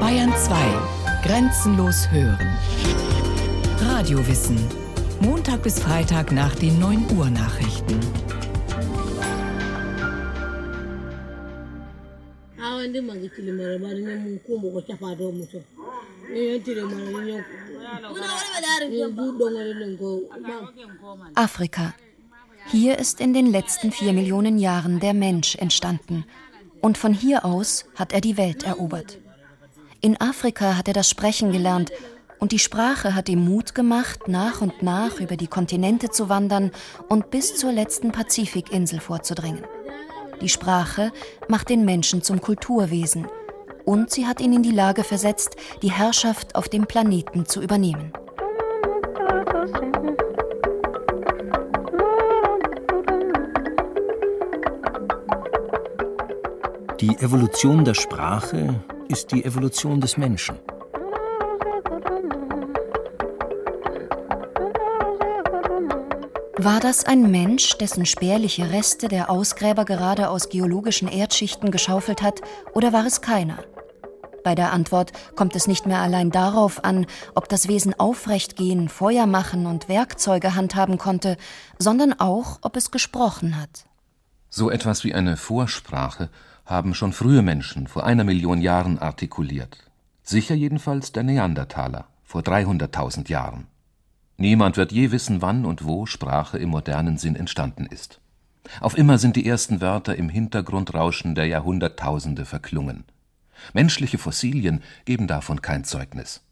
Bayern 2. Grenzenlos hören. Radiowissen. Montag bis Freitag nach den 9 Uhr Nachrichten. Afrika. Hier ist in den letzten vier Millionen Jahren der Mensch entstanden. Und von hier aus hat er die Welt erobert. In Afrika hat er das Sprechen gelernt und die Sprache hat ihm Mut gemacht, nach und nach über die Kontinente zu wandern und bis zur letzten Pazifikinsel vorzudringen. Die Sprache macht den Menschen zum Kulturwesen und sie hat ihn in die Lage versetzt, die Herrschaft auf dem Planeten zu übernehmen. Die Evolution der Sprache ist die Evolution des Menschen. War das ein Mensch, dessen spärliche Reste der Ausgräber gerade aus geologischen Erdschichten geschaufelt hat, oder war es keiner? Bei der Antwort kommt es nicht mehr allein darauf an, ob das Wesen aufrecht gehen, Feuer machen und Werkzeuge handhaben konnte, sondern auch, ob es gesprochen hat. So etwas wie eine Vorsprache haben schon frühe Menschen vor einer Million Jahren artikuliert. Sicher jedenfalls der Neandertaler vor 300.000 Jahren. Niemand wird je wissen, wann und wo Sprache im modernen Sinn entstanden ist. Auf immer sind die ersten Wörter im Hintergrundrauschen der Jahrhunderttausende verklungen. Menschliche Fossilien geben davon kein Zeugnis.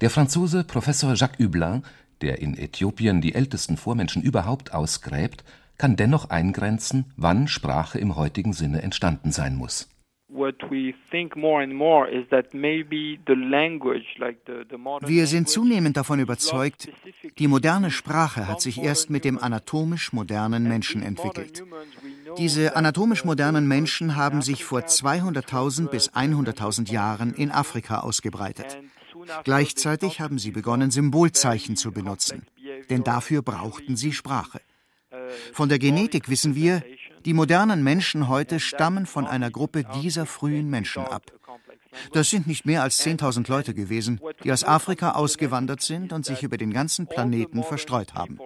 Der Franzose Professor Jacques Hublin, der in Äthiopien die ältesten Vormenschen überhaupt ausgräbt, kann dennoch eingrenzen, wann Sprache im heutigen Sinne entstanden sein muss. Wir sind zunehmend davon überzeugt, die moderne Sprache hat sich erst mit dem anatomisch modernen Menschen entwickelt. Diese anatomisch modernen Menschen haben sich vor 200.000 bis 100.000 Jahren in Afrika ausgebreitet. Gleichzeitig haben sie begonnen, Symbolzeichen zu benutzen, denn dafür brauchten sie Sprache. Von der Genetik wissen wir, die modernen Menschen heute stammen von einer Gruppe dieser frühen Menschen ab. Das sind nicht mehr als 10.000 Leute gewesen, die aus Afrika ausgewandert sind und sich über den ganzen Planeten verstreut haben.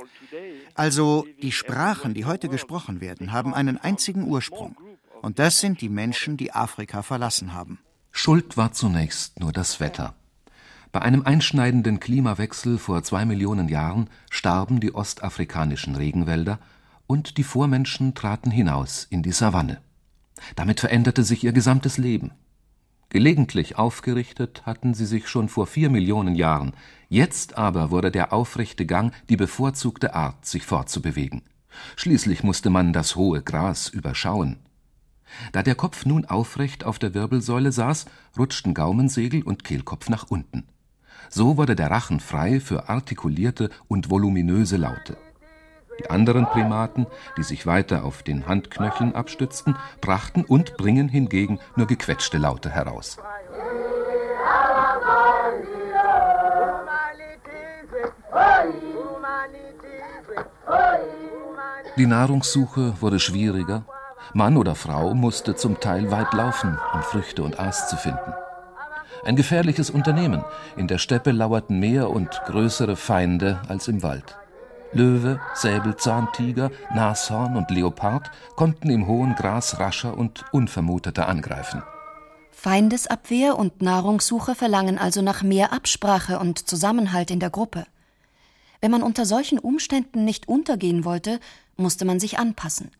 Also die Sprachen, die heute gesprochen werden, haben einen einzigen Ursprung. Und das sind die Menschen, die Afrika verlassen haben. Schuld war zunächst nur das Wetter. Bei einem einschneidenden Klimawechsel vor zwei Millionen Jahren starben die ostafrikanischen Regenwälder und die Vormenschen traten hinaus in die Savanne. Damit veränderte sich ihr gesamtes Leben. Gelegentlich aufgerichtet hatten sie sich schon vor vier Millionen Jahren, jetzt aber wurde der aufrechte Gang die bevorzugte Art, sich fortzubewegen. Schließlich musste man das hohe Gras überschauen. Da der Kopf nun aufrecht auf der Wirbelsäule saß, rutschten Gaumensegel und Kehlkopf nach unten. So wurde der Rachen frei für artikulierte und voluminöse Laute. Die anderen Primaten, die sich weiter auf den Handknöcheln abstützten, brachten und bringen hingegen nur gequetschte Laute heraus. Die Nahrungssuche wurde schwieriger. Mann oder Frau musste zum Teil weit laufen, um Früchte und Aas zu finden. Ein gefährliches Unternehmen. In der Steppe lauerten mehr und größere Feinde als im Wald. Löwe, Säbelzahntiger, Nashorn und Leopard konnten im hohen Gras rascher und unvermuteter angreifen. Feindesabwehr und Nahrungssuche verlangen also nach mehr Absprache und Zusammenhalt in der Gruppe. Wenn man unter solchen Umständen nicht untergehen wollte, musste man sich anpassen.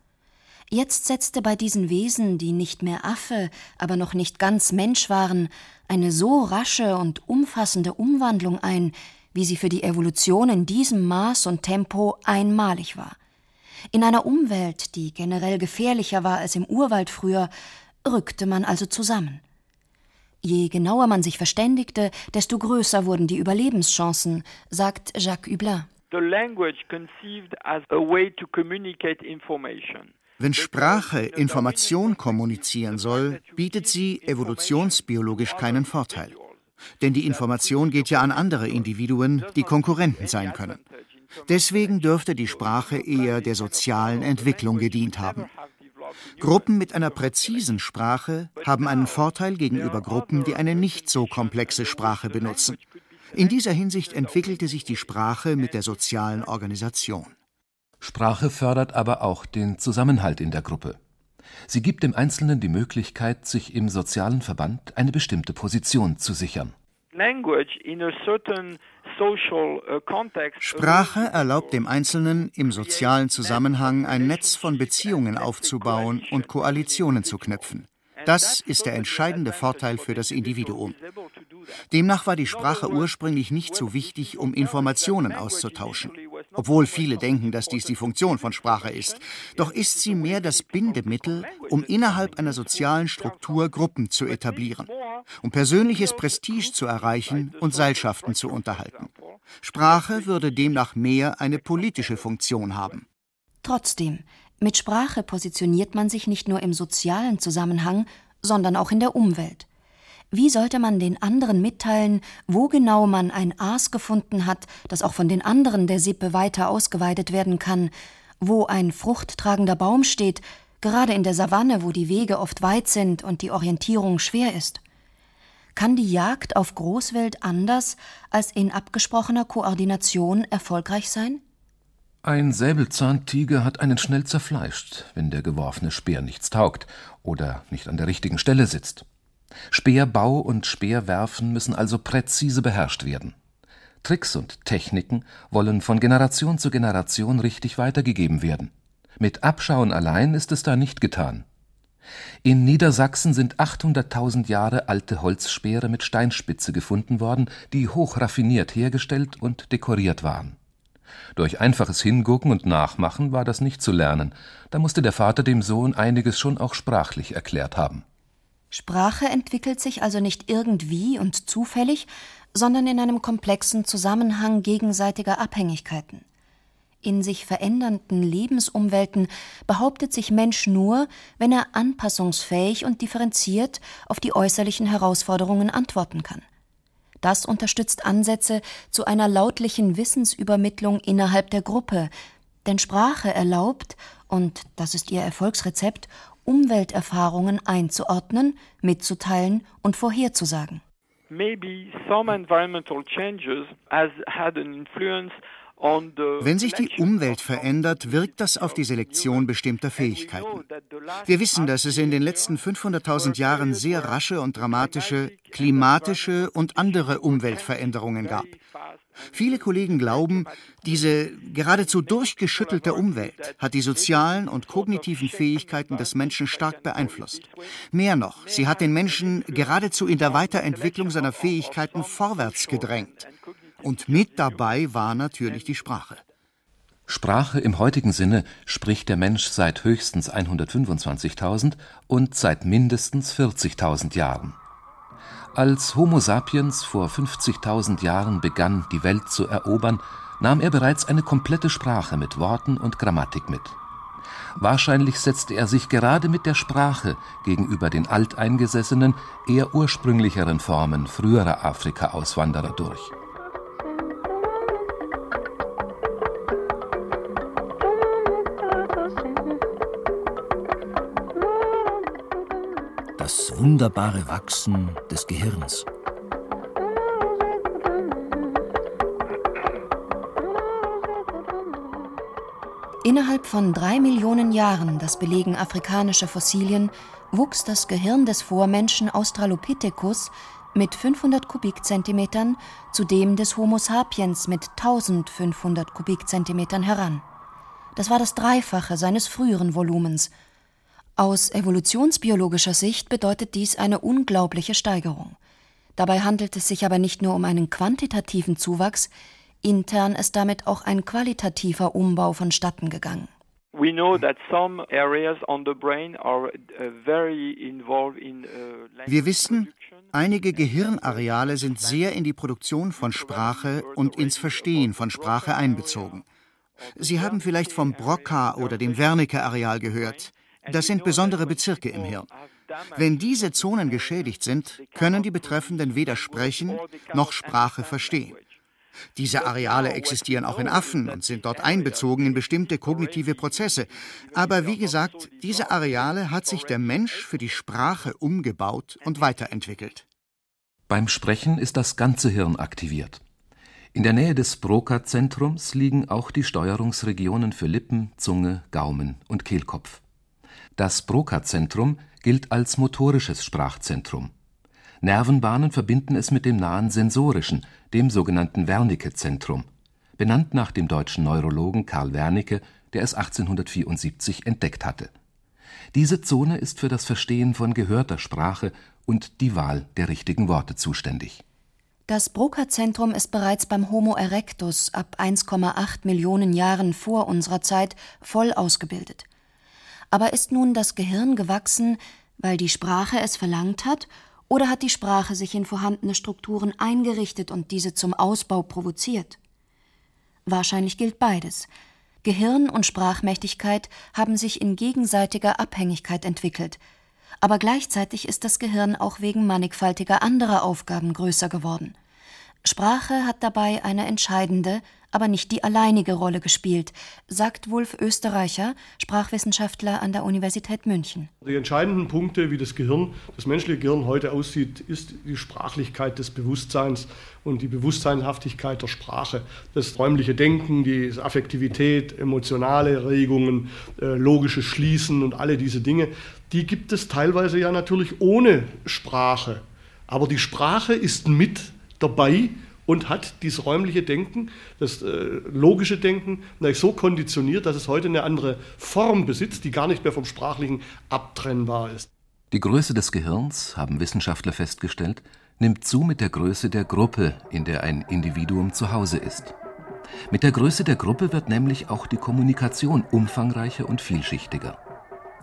Jetzt setzte bei diesen Wesen, die nicht mehr Affe, aber noch nicht ganz Mensch waren, eine so rasche und umfassende Umwandlung ein, wie sie für die Evolution in diesem Maß und Tempo einmalig war. In einer Umwelt, die generell gefährlicher war als im Urwald früher, rückte man also zusammen. Je genauer man sich verständigte, desto größer wurden die Überlebenschancen, sagt Jacques Hublin. The language conceived as a way to communicate information. Wenn Sprache Information kommunizieren soll, bietet sie evolutionsbiologisch keinen Vorteil. Denn die Information geht ja an andere Individuen, die Konkurrenten sein können. Deswegen dürfte die Sprache eher der sozialen Entwicklung gedient haben. Gruppen mit einer präzisen Sprache haben einen Vorteil gegenüber Gruppen, die eine nicht so komplexe Sprache benutzen. In dieser Hinsicht entwickelte sich die Sprache mit der sozialen Organisation. Sprache fördert aber auch den Zusammenhalt in der Gruppe. Sie gibt dem Einzelnen die Möglichkeit, sich im sozialen Verband eine bestimmte Position zu sichern. Sprache erlaubt dem Einzelnen, im sozialen Zusammenhang ein Netz von Beziehungen aufzubauen und Koalitionen zu knüpfen. Das ist der entscheidende Vorteil für das Individuum. Demnach war die Sprache ursprünglich nicht so wichtig, um Informationen auszutauschen. Obwohl viele denken, dass dies die Funktion von Sprache ist. Doch ist sie mehr das Bindemittel, um innerhalb einer sozialen Struktur Gruppen zu etablieren, um persönliches Prestige zu erreichen und Seilschaften zu unterhalten. Sprache würde demnach mehr eine politische Funktion haben. Trotzdem, mit Sprache positioniert man sich nicht nur im sozialen Zusammenhang, sondern auch in der Umwelt. Wie sollte man den anderen mitteilen, wo genau man ein Aas gefunden hat, das auch von den anderen der Sippe weiter ausgeweidet werden kann, wo ein fruchttragender Baum steht, gerade in der Savanne, wo die Wege oft weit sind und die Orientierung schwer ist? Kann die Jagd auf Großwelt anders als in abgesprochener Koordination erfolgreich sein? Ein Säbelzahntiger hat einen schnell zerfleischt, wenn der geworfene Speer nichts taugt oder nicht an der richtigen Stelle sitzt. Speerbau und Speerwerfen müssen also präzise beherrscht werden. Tricks und Techniken wollen von Generation zu Generation richtig weitergegeben werden. Mit Abschauen allein ist es da nicht getan. In Niedersachsen sind 800.000 Jahre alte Holzspeere mit Steinspitze gefunden worden, die hochraffiniert hergestellt und dekoriert waren. Durch einfaches Hingucken und Nachmachen war das nicht zu lernen, da musste der Vater dem Sohn einiges schon auch sprachlich erklärt haben. Sprache entwickelt sich also nicht irgendwie und zufällig, sondern in einem komplexen Zusammenhang gegenseitiger Abhängigkeiten. In sich verändernden Lebensumwelten behauptet sich Mensch nur, wenn er anpassungsfähig und differenziert auf die äußerlichen Herausforderungen antworten kann. Das unterstützt Ansätze zu einer lautlichen Wissensübermittlung innerhalb der Gruppe, denn Sprache erlaubt, und das ist ihr Erfolgsrezept, Umwelterfahrungen einzuordnen, mitzuteilen und vorherzusagen. Maybe some environmental changes has had an influence wenn sich die Umwelt verändert, wirkt das auf die Selektion bestimmter Fähigkeiten. Wir wissen, dass es in den letzten 500.000 Jahren sehr rasche und dramatische klimatische und andere Umweltveränderungen gab. Viele Kollegen glauben, diese geradezu durchgeschüttelte Umwelt hat die sozialen und kognitiven Fähigkeiten des Menschen stark beeinflusst. Mehr noch, sie hat den Menschen geradezu in der Weiterentwicklung seiner Fähigkeiten vorwärts gedrängt. Und mit dabei war natürlich die Sprache. Sprache im heutigen Sinne spricht der Mensch seit höchstens 125.000 und seit mindestens 40.000 Jahren. Als Homo sapiens vor 50.000 Jahren begann, die Welt zu erobern, nahm er bereits eine komplette Sprache mit Worten und Grammatik mit. Wahrscheinlich setzte er sich gerade mit der Sprache gegenüber den alteingesessenen, eher ursprünglicheren Formen früherer Afrika-Auswanderer durch. Das wunderbare Wachsen des Gehirns. Innerhalb von drei Millionen Jahren, das belegen afrikanische Fossilien, wuchs das Gehirn des Vormenschen Australopithecus mit 500 Kubikzentimetern zu dem des Homo sapiens mit 1500 Kubikzentimetern heran. Das war das Dreifache seines früheren Volumens – aus evolutionsbiologischer Sicht bedeutet dies eine unglaubliche Steigerung. Dabei handelt es sich aber nicht nur um einen quantitativen Zuwachs, intern ist damit auch ein qualitativer Umbau vonstatten gegangen. Uh, uh, Wir wissen, einige Gehirnareale sind sehr in die Produktion von Sprache und ins Verstehen von Sprache einbezogen. Sie haben vielleicht vom Broca oder dem Wernicke-Areal gehört. Das sind besondere Bezirke im Hirn. Wenn diese Zonen geschädigt sind, können die Betreffenden weder sprechen noch Sprache verstehen. Diese Areale existieren auch in Affen und sind dort einbezogen in bestimmte kognitive Prozesse. Aber wie gesagt, diese Areale hat sich der Mensch für die Sprache umgebaut und weiterentwickelt. Beim Sprechen ist das ganze Hirn aktiviert. In der Nähe des Broca-Zentrums liegen auch die Steuerungsregionen für Lippen, Zunge, Gaumen und Kehlkopf. Das Broca-Zentrum gilt als motorisches Sprachzentrum. Nervenbahnen verbinden es mit dem nahen sensorischen, dem sogenannten Wernicke-Zentrum, benannt nach dem deutschen Neurologen Karl Wernicke, der es 1874 entdeckt hatte. Diese Zone ist für das Verstehen von gehörter Sprache und die Wahl der richtigen Worte zuständig. Das Broca-Zentrum ist bereits beim Homo erectus ab 1,8 Millionen Jahren vor unserer Zeit voll ausgebildet. Aber ist nun das Gehirn gewachsen, weil die Sprache es verlangt hat oder hat die Sprache sich in vorhandene Strukturen eingerichtet und diese zum Ausbau provoziert? Wahrscheinlich gilt beides. Gehirn und Sprachmächtigkeit haben sich in gegenseitiger Abhängigkeit entwickelt, aber gleichzeitig ist das Gehirn auch wegen mannigfaltiger anderer Aufgaben größer geworden. Sprache hat dabei eine entscheidende, aber nicht die alleinige Rolle gespielt, sagt Wulf Österreicher, Sprachwissenschaftler an der Universität München. Die entscheidenden Punkte, wie das Gehirn, das menschliche Gehirn heute aussieht, ist die Sprachlichkeit des Bewusstseins und die Bewusstseinhaftigkeit der Sprache. Das räumliche Denken, die Affektivität, emotionale Regungen, äh, logisches Schließen und alle diese Dinge, die gibt es teilweise ja natürlich ohne Sprache. Aber die Sprache ist mit dabei und hat dieses räumliche Denken, das äh, logische Denken so konditioniert, dass es heute eine andere Form besitzt, die gar nicht mehr vom Sprachlichen abtrennbar ist. Die Größe des Gehirns, haben Wissenschaftler festgestellt, nimmt zu mit der Größe der Gruppe, in der ein Individuum zu Hause ist. Mit der Größe der Gruppe wird nämlich auch die Kommunikation umfangreicher und vielschichtiger.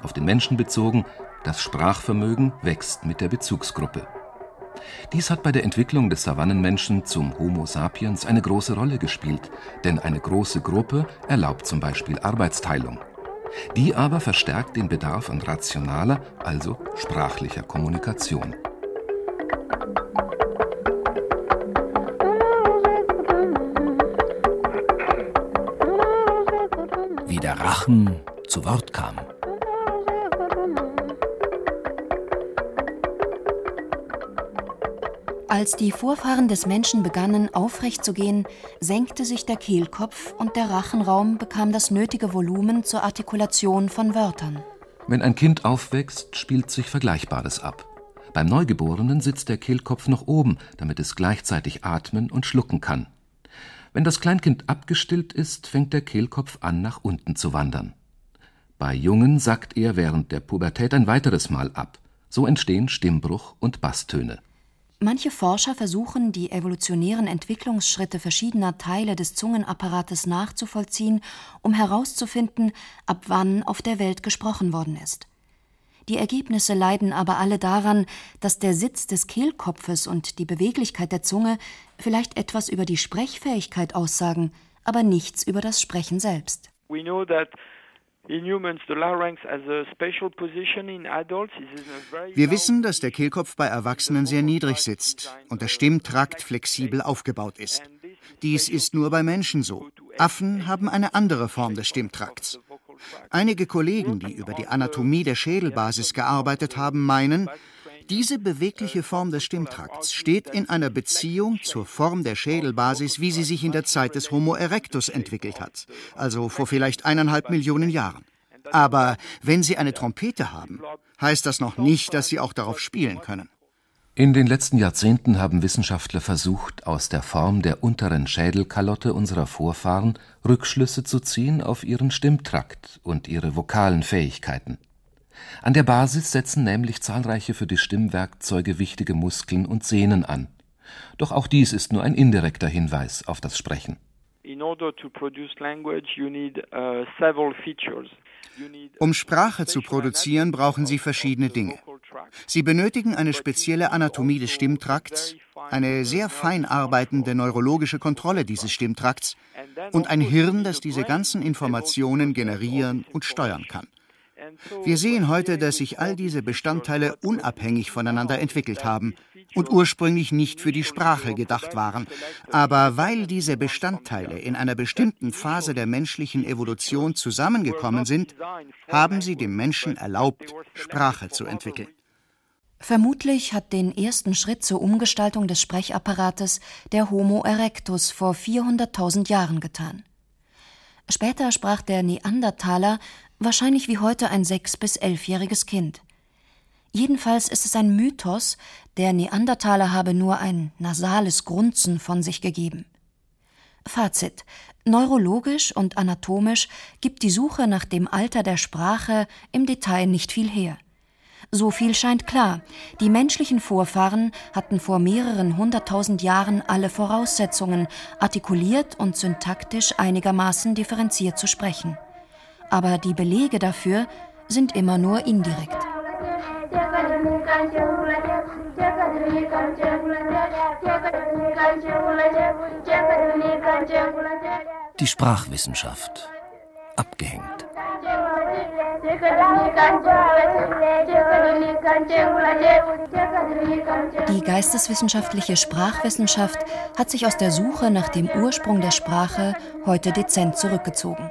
Auf den Menschen bezogen, das Sprachvermögen wächst mit der Bezugsgruppe. Dies hat bei der Entwicklung des Savannenmenschen zum Homo sapiens eine große Rolle gespielt, denn eine große Gruppe erlaubt zum Beispiel Arbeitsteilung. Die aber verstärkt den Bedarf an rationaler, also sprachlicher Kommunikation. Wie der Rachen zu Wort kam. Als die Vorfahren des Menschen begannen, aufrecht zu gehen, senkte sich der Kehlkopf und der Rachenraum bekam das nötige Volumen zur Artikulation von Wörtern. Wenn ein Kind aufwächst, spielt sich Vergleichbares ab. Beim Neugeborenen sitzt der Kehlkopf noch oben, damit es gleichzeitig atmen und schlucken kann. Wenn das Kleinkind abgestillt ist, fängt der Kehlkopf an, nach unten zu wandern. Bei Jungen sackt er während der Pubertät ein weiteres Mal ab. So entstehen Stimmbruch und Basstöne. Manche Forscher versuchen, die evolutionären Entwicklungsschritte verschiedener Teile des Zungenapparates nachzuvollziehen, um herauszufinden, ab wann auf der Welt gesprochen worden ist. Die Ergebnisse leiden aber alle daran, dass der Sitz des Kehlkopfes und die Beweglichkeit der Zunge vielleicht etwas über die Sprechfähigkeit aussagen, aber nichts über das Sprechen selbst. We know that wir wissen, dass der Kehlkopf bei Erwachsenen sehr niedrig sitzt und der Stimmtrakt flexibel aufgebaut ist. Dies ist nur bei Menschen so. Affen haben eine andere Form des Stimmtrakts. Einige Kollegen, die über die Anatomie der Schädelbasis gearbeitet haben, meinen, diese bewegliche Form des Stimmtrakts steht in einer Beziehung zur Form der Schädelbasis, wie sie sich in der Zeit des Homo erectus entwickelt hat, also vor vielleicht eineinhalb Millionen Jahren. Aber wenn Sie eine Trompete haben, heißt das noch nicht, dass Sie auch darauf spielen können. In den letzten Jahrzehnten haben Wissenschaftler versucht, aus der Form der unteren Schädelkalotte unserer Vorfahren Rückschlüsse zu ziehen auf ihren Stimmtrakt und ihre vokalen Fähigkeiten. An der Basis setzen nämlich zahlreiche für die Stimmwerkzeuge wichtige Muskeln und Sehnen an. Doch auch dies ist nur ein indirekter Hinweis auf das Sprechen. Um Sprache zu produzieren, brauchen Sie verschiedene Dinge. Sie benötigen eine spezielle Anatomie des Stimmtrakts, eine sehr fein arbeitende neurologische Kontrolle dieses Stimmtrakts und ein Hirn, das diese ganzen Informationen generieren und steuern kann. Wir sehen heute, dass sich all diese Bestandteile unabhängig voneinander entwickelt haben. und ursprünglich nicht für die Sprache gedacht waren. Aber weil diese Bestandteile in einer bestimmten Phase der menschlichen Evolution zusammengekommen sind, haben sie dem Menschen erlaubt, Sprache zu entwickeln. Vermutlich hat den ersten Schritt zur Umgestaltung des Sprechapparates der Homo erectus vor 400.000 Jahren getan. Später sprach der Neandertaler wahrscheinlich wie heute ein sechs- bis elfjähriges Kind. Jedenfalls ist es ein Mythos, der Neandertaler habe nur ein nasales Grunzen von sich gegeben. Fazit. Neurologisch und anatomisch gibt die Suche nach dem Alter der Sprache im Detail nicht viel her. So viel scheint klar. Die menschlichen Vorfahren hatten vor mehreren hunderttausend Jahren alle Voraussetzungen, artikuliert und syntaktisch einigermaßen differenziert zu sprechen. Aber die Belege dafür sind immer nur indirekt. Die Sprachwissenschaft. Abgehängt. Die geisteswissenschaftliche Sprachwissenschaft hat sich aus der Suche nach dem Ursprung der Sprache heute dezent zurückgezogen.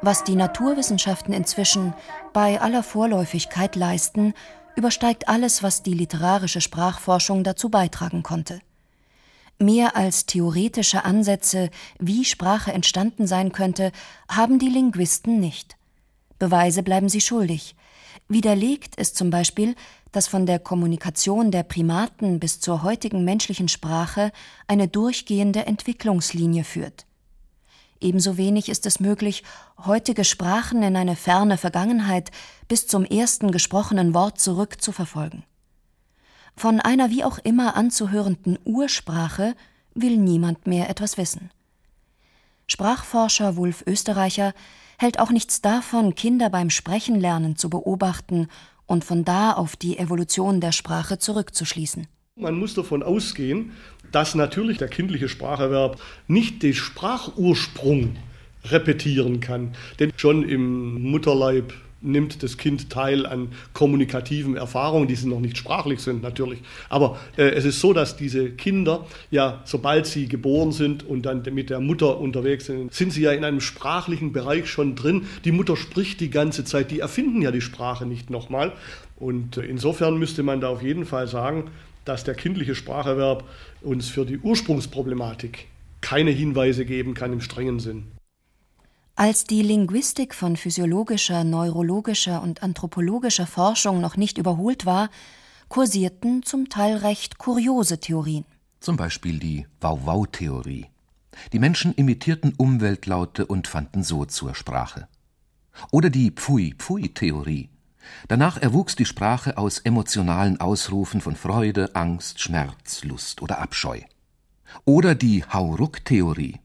Was die Naturwissenschaften inzwischen bei aller Vorläufigkeit leisten, übersteigt alles, was die literarische Sprachforschung dazu beitragen konnte. Mehr als theoretische Ansätze, wie Sprache entstanden sein könnte, haben die Linguisten nicht. Beweise bleiben sie schuldig. Widerlegt ist zum Beispiel, dass von der Kommunikation der Primaten bis zur heutigen menschlichen Sprache eine durchgehende Entwicklungslinie führt. Ebenso wenig ist es möglich, heutige Sprachen in eine ferne Vergangenheit bis zum ersten gesprochenen Wort zurückzuverfolgen. Von einer wie auch immer anzuhörenden Ursprache will niemand mehr etwas wissen. Sprachforscher Wulf Österreicher hält auch nichts davon, Kinder beim Sprechenlernen zu beobachten und von da auf die Evolution der Sprache zurückzuschließen. Man muss davon ausgehen, dass natürlich der kindliche Spracherwerb nicht den Sprachursprung repetieren kann. Denn schon im Mutterleib nimmt das Kind teil an kommunikativen Erfahrungen, die sie noch nicht sprachlich sind natürlich. Aber äh, es ist so, dass diese Kinder ja, sobald sie geboren sind und dann mit der Mutter unterwegs sind, sind sie ja in einem sprachlichen Bereich schon drin. Die Mutter spricht die ganze Zeit, die erfinden ja die Sprache nicht nochmal. Und äh, insofern müsste man da auf jeden Fall sagen, dass der kindliche Spracherwerb uns für die Ursprungsproblematik keine Hinweise geben kann im strengen Sinn. Als die Linguistik von physiologischer, neurologischer und anthropologischer Forschung noch nicht überholt war, kursierten zum Teil recht kuriose Theorien. Zum Beispiel die Wow-Wow-Theorie. Die Menschen imitierten Umweltlaute und fanden so zur Sprache. Oder die Pfui-Pfui-Theorie. Danach erwuchs die Sprache aus emotionalen Ausrufen von Freude, Angst, Schmerz, Lust oder Abscheu. Oder die Hauruck-Theorie.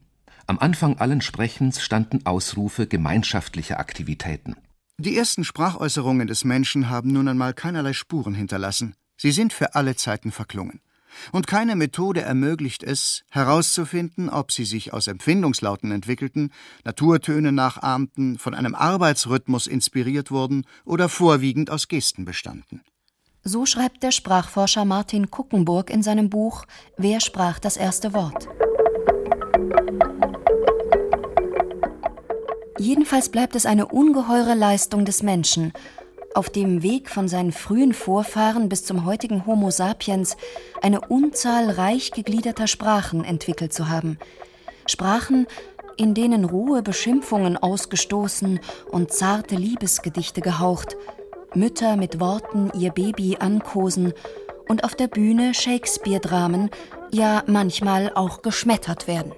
Am Anfang allen Sprechens standen Ausrufe gemeinschaftlicher Aktivitäten. Die ersten Sprachäußerungen des Menschen haben nun einmal keinerlei Spuren hinterlassen. Sie sind für alle Zeiten verklungen. Und keine Methode ermöglicht es, herauszufinden, ob sie sich aus Empfindungslauten entwickelten, Naturtöne nachahmten, von einem Arbeitsrhythmus inspiriert wurden oder vorwiegend aus Gesten bestanden. So schreibt der Sprachforscher Martin Kuckenburg in seinem Buch Wer sprach das erste Wort? Jedenfalls bleibt es eine ungeheure Leistung des Menschen, auf dem Weg von seinen frühen Vorfahren bis zum heutigen Homo sapiens eine Unzahl reich gegliederter Sprachen entwickelt zu haben. Sprachen, in denen rohe Beschimpfungen ausgestoßen und zarte Liebesgedichte gehaucht, Mütter mit Worten ihr Baby ankosen und auf der Bühne Shakespeare-Dramen, ja manchmal auch geschmettert werden.